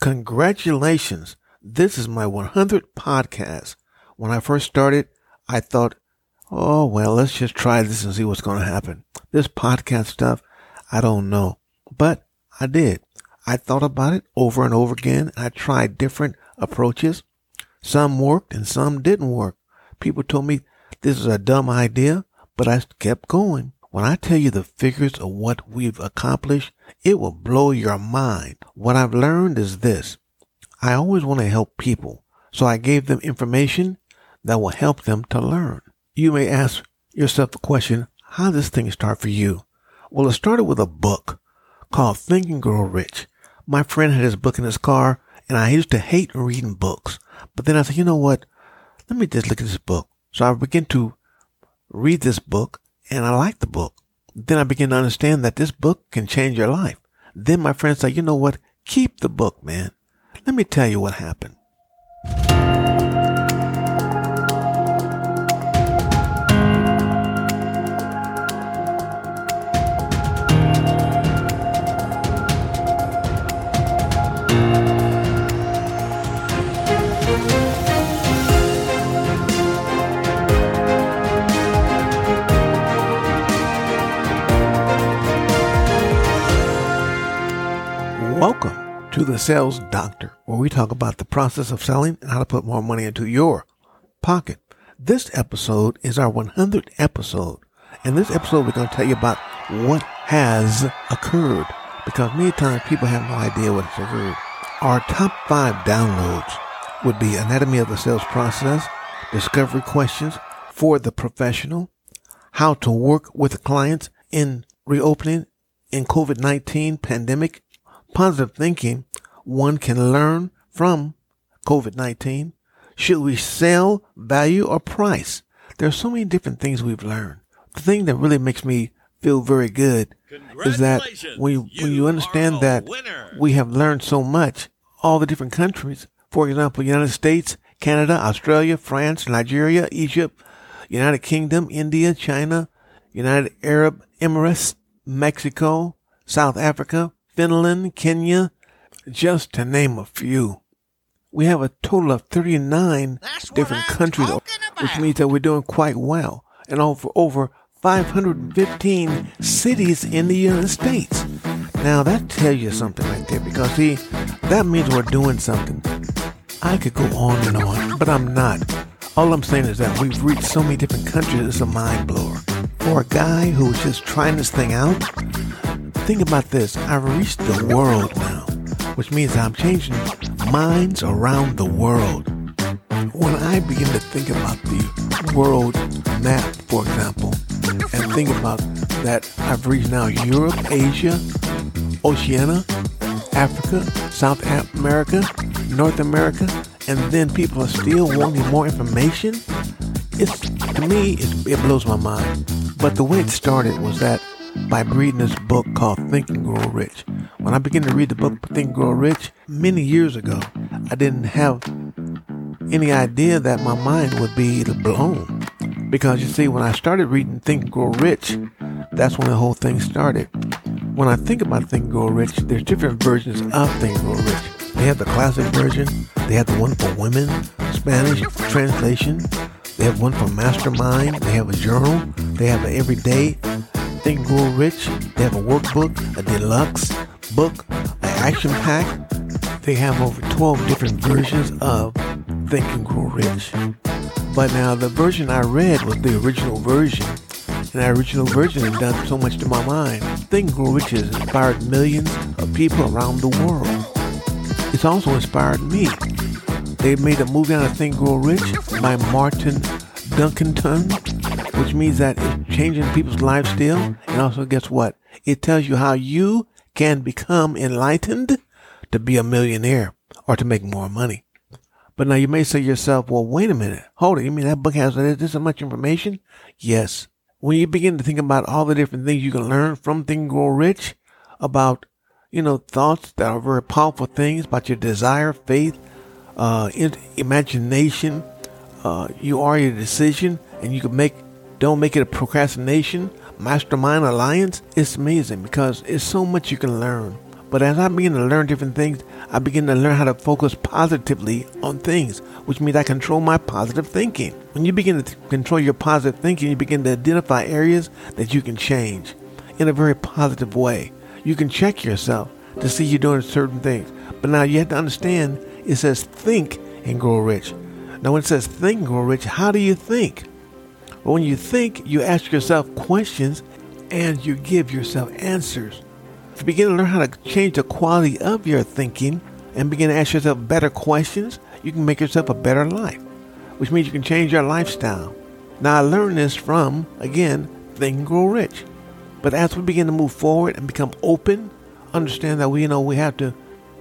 Congratulations. This is my 100th podcast. When I first started, I thought, oh, well, let's just try this and see what's going to happen. This podcast stuff, I don't know. But I did. I thought about it over and over again. I tried different approaches. Some worked and some didn't work. People told me this is a dumb idea, but I kept going. When I tell you the figures of what we've accomplished, it will blow your mind. What I've learned is this. I always want to help people, so I gave them information that will help them to learn. You may ask yourself the question, how did this thing start for you? Well, it started with a book called Think and Grow Rich. My friend had his book in his car, and I used to hate reading books. But then I said, you know what? Let me just look at this book. So I began to read this book and I liked the book. Then I began to understand that this book can change your life. Then my friend said, you know what? Keep the book, man. Let me tell you what happened. To the Sales Doctor, where we talk about the process of selling and how to put more money into your pocket. This episode is our 100th episode. In this episode, we're going to tell you about what has occurred because many times people have no idea what has occurred. Our top five downloads would be Anatomy of the Sales Process, Discovery Questions for the Professional, How to Work with Clients in Reopening in COVID-19 Pandemic, positive thinking one can learn from COVID 19? Should we sell, value, or price? There are so many different things we've learned. The thing that really makes me feel very good is that when you, when you understand that winner. we have learned so much, all the different countries, for example, United States, Canada, Australia, France, Nigeria, Egypt, United Kingdom, India, China, United Arab Emirates, Mexico, South Africa, Finland, Kenya, just to name a few. We have a total of 39 That's different countries, which means that we're doing quite well. And over, over 515 cities in the United States. Now that tells you something right there because see, that means we're doing something. I could go on and on, but I'm not. All I'm saying is that we've reached so many different countries, it's a mind blower. For a guy who's just trying this thing out, think about this. I've reached the world now, which means I'm changing minds around the world. When I begin to think about the world map, for example, and think about that I've reached now Europe, Asia, Oceania, Africa, South America, North America, and then people are still wanting more information. It's to me, it, it blows my mind. But the way it started was that by reading this book called Think and Grow Rich. When I began to read the book Think and Grow Rich many years ago, I didn't have any idea that my mind would be blown. Because you see, when I started reading Think and Grow Rich, that's when the whole thing started. When I think about Think and Grow Rich, there's different versions of Think and Grow Rich. They have the classic version, they have the one for women, Spanish translation, they have one for mastermind, they have a journal, they have an everyday Think Grow Rich, they have a workbook, a deluxe book, an action pack. They have over 12 different versions of Think and Grow Rich. But now the version I read was the original version. And that original version has done so much to my mind. Think and Grow Rich has inspired millions of people around the world. It's also inspired me. They made a movie on a Think and Grow Rich by Martin Duncanton, which means that changing people's lifestyle. And also, guess what? It tells you how you can become enlightened to be a millionaire or to make more money. But now you may say to yourself, well, wait a minute. Hold it. You mean that book has this much information? Yes. When you begin to think about all the different things you can learn from Think and Grow Rich about, you know, thoughts that are very powerful things about your desire, faith, uh, imagination, uh, you are your decision and you can make, don't make it a procrastination, mastermind alliance. It's amazing because it's so much you can learn. But as I begin to learn different things, I begin to learn how to focus positively on things, which means I control my positive thinking. When you begin to control your positive thinking, you begin to identify areas that you can change in a very positive way. You can check yourself to see you're doing certain things. But now you have to understand it says think and grow rich. Now, when it says think and grow rich, how do you think? Well, when you think, you ask yourself questions and you give yourself answers. You begin to learn how to change the quality of your thinking and begin to ask yourself better questions, you can make yourself a better life, which means you can change your lifestyle. Now, I learned this from, again, Think and Grow Rich. But as we begin to move forward and become open, understand that we you know we have to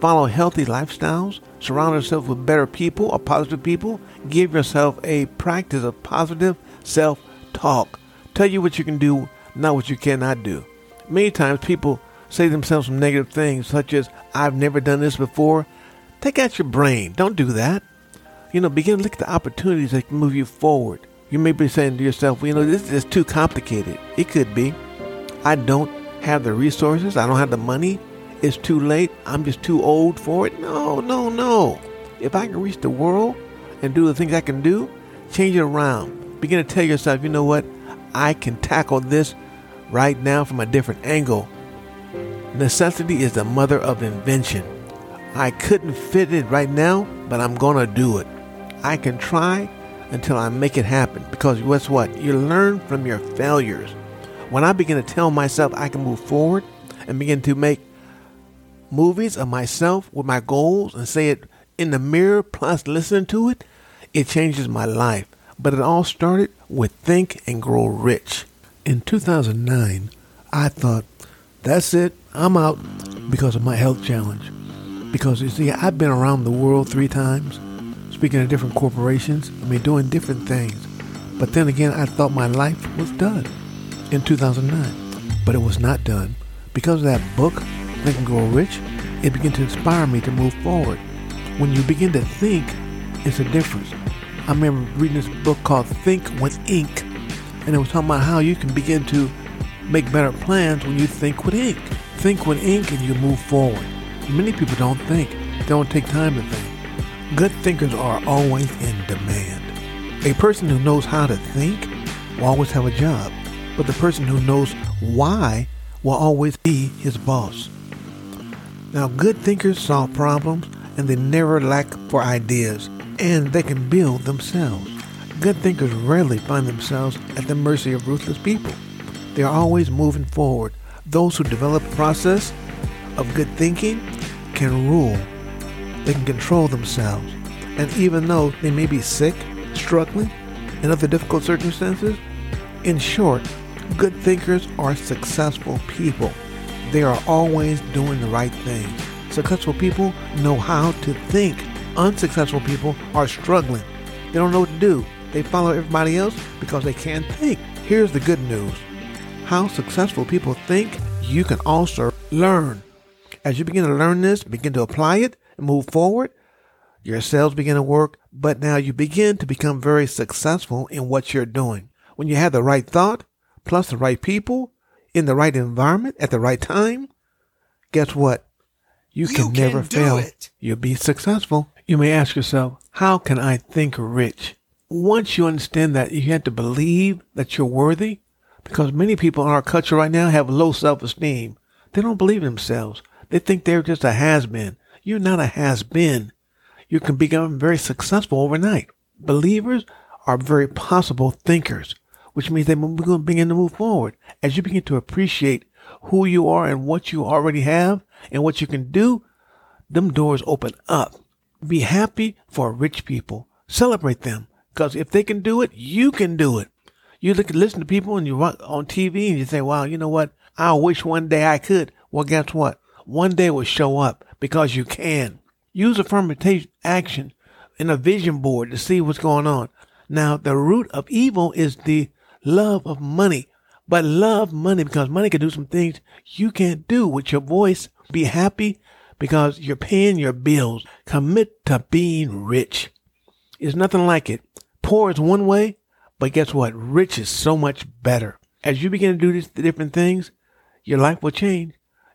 follow healthy lifestyles, surround ourselves with better people or positive people, give yourself a practice of positive self-talk. Tell you what you can do, not what you cannot do. Many times people say themselves some negative things such as, I've never done this before. Take out your brain. Don't do that. You know, begin to look at the opportunities that can move you forward. You may be saying to yourself, well, you know, this is too complicated. It could be. I don't have the resources. I don't have the money. It's too late. I'm just too old for it. No, no, no. If I can reach the world and do the things I can do, change it around. Begin to tell yourself, you know what? I can tackle this right now from a different angle. Necessity is the mother of invention. I couldn't fit it right now, but I'm going to do it. I can try until I make it happen because guess what? You learn from your failures. When I begin to tell myself I can move forward and begin to make movies of myself with my goals and say it in the mirror plus listen to it, it changes my life. But it all started with Think and Grow Rich. In 2009, I thought, that's it, I'm out because of my health challenge. Because you see, I've been around the world three times, speaking to different corporations, I mean, doing different things. But then again, I thought my life was done in 2009. But it was not done. Because of that book, Think and Grow Rich, it began to inspire me to move forward. When you begin to think, it's a difference. I remember reading this book called Think with Ink, and it was talking about how you can begin to make better plans when you think with ink. Think with ink and you move forward. Many people don't think, they don't take time to think. Good thinkers are always in demand. A person who knows how to think will always have a job, but the person who knows why will always be his boss. Now, good thinkers solve problems and they never lack for ideas, and they can build themselves. Good thinkers rarely find themselves at the mercy of ruthless people. They are always moving forward. Those who develop a process of good thinking can rule. They can control themselves. And even though they may be sick, struggling, in other difficult circumstances, in short, good thinkers are successful people. They are always doing the right thing. Successful people know how to think. Unsuccessful people are struggling. They don't know what to do. They follow everybody else because they can't think. Here's the good news. How successful people think, you can also learn. As you begin to learn this, begin to apply it, and move forward, your cells begin to work, but now you begin to become very successful in what you're doing. When you have the right thought, plus the right people, in the right environment at the right time, guess what? You can, You never can do fail. it. You'll be successful. You may ask yourself, how can I think rich? Once you understand that, you have to believe that you're worthy, because many people in our culture right now have low self-esteem. They don't believe in themselves. They think they're just a has-been. You're not a has-been. You can become very successful overnight. Believers are very possible thinkers, which means they're begin to move forward. As you begin to appreciate who you are and what you already have and what you can do, them doors open up. Be happy for rich people. Celebrate them. Because if they can do it, you can do it. You look listen to people and you watch on TV and you say, wow, you know what? I wish one day I could. Well, guess what? One day will show up because you can. Use affirmative action in a vision board to see what's going on. Now, the root of evil is the love of money. But love money because money can do some things you can't do with your voice. Be happy because you're paying your bills. Commit to being rich. It's nothing like it. Poor is one way, but guess what? Rich is so much better. As you begin to do these different things, your life will change.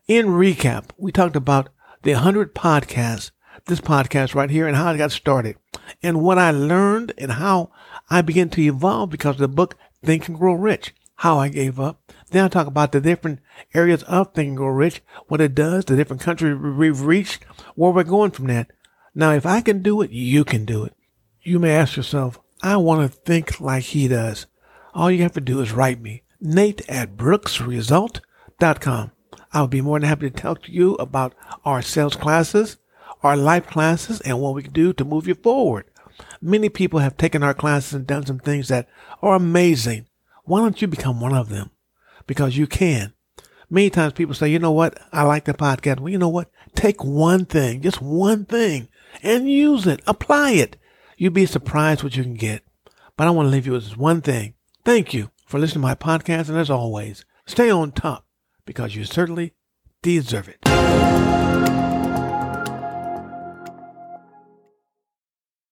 In recap, we talked about the 100 podcasts, this podcast right here, and how I got started, and what I learned, and how I began to evolve because of the book Think and Grow Rich, how I gave up. Then I talk about the different areas of Think Grow Rich, what it does, the different countries we've reached, where we're going from that. Now, if I can do it, you can do it. You may ask yourself, I want to think like he does. All you have to do is write me, Nate at brooksresult.com. I'll be more than happy to talk to you about our sales classes, our life classes, and what we can do to move you forward. Many people have taken our classes and done some things that are amazing. Why don't you become one of them? Because you can. Many times people say, you know what? I like the podcast. Well, you know what? Take one thing, just one thing and use it. Apply it. You'd be surprised what you can get. But I want to leave you with this one thing. Thank you for listening to my podcast. And as always, stay on top because you certainly deserve it.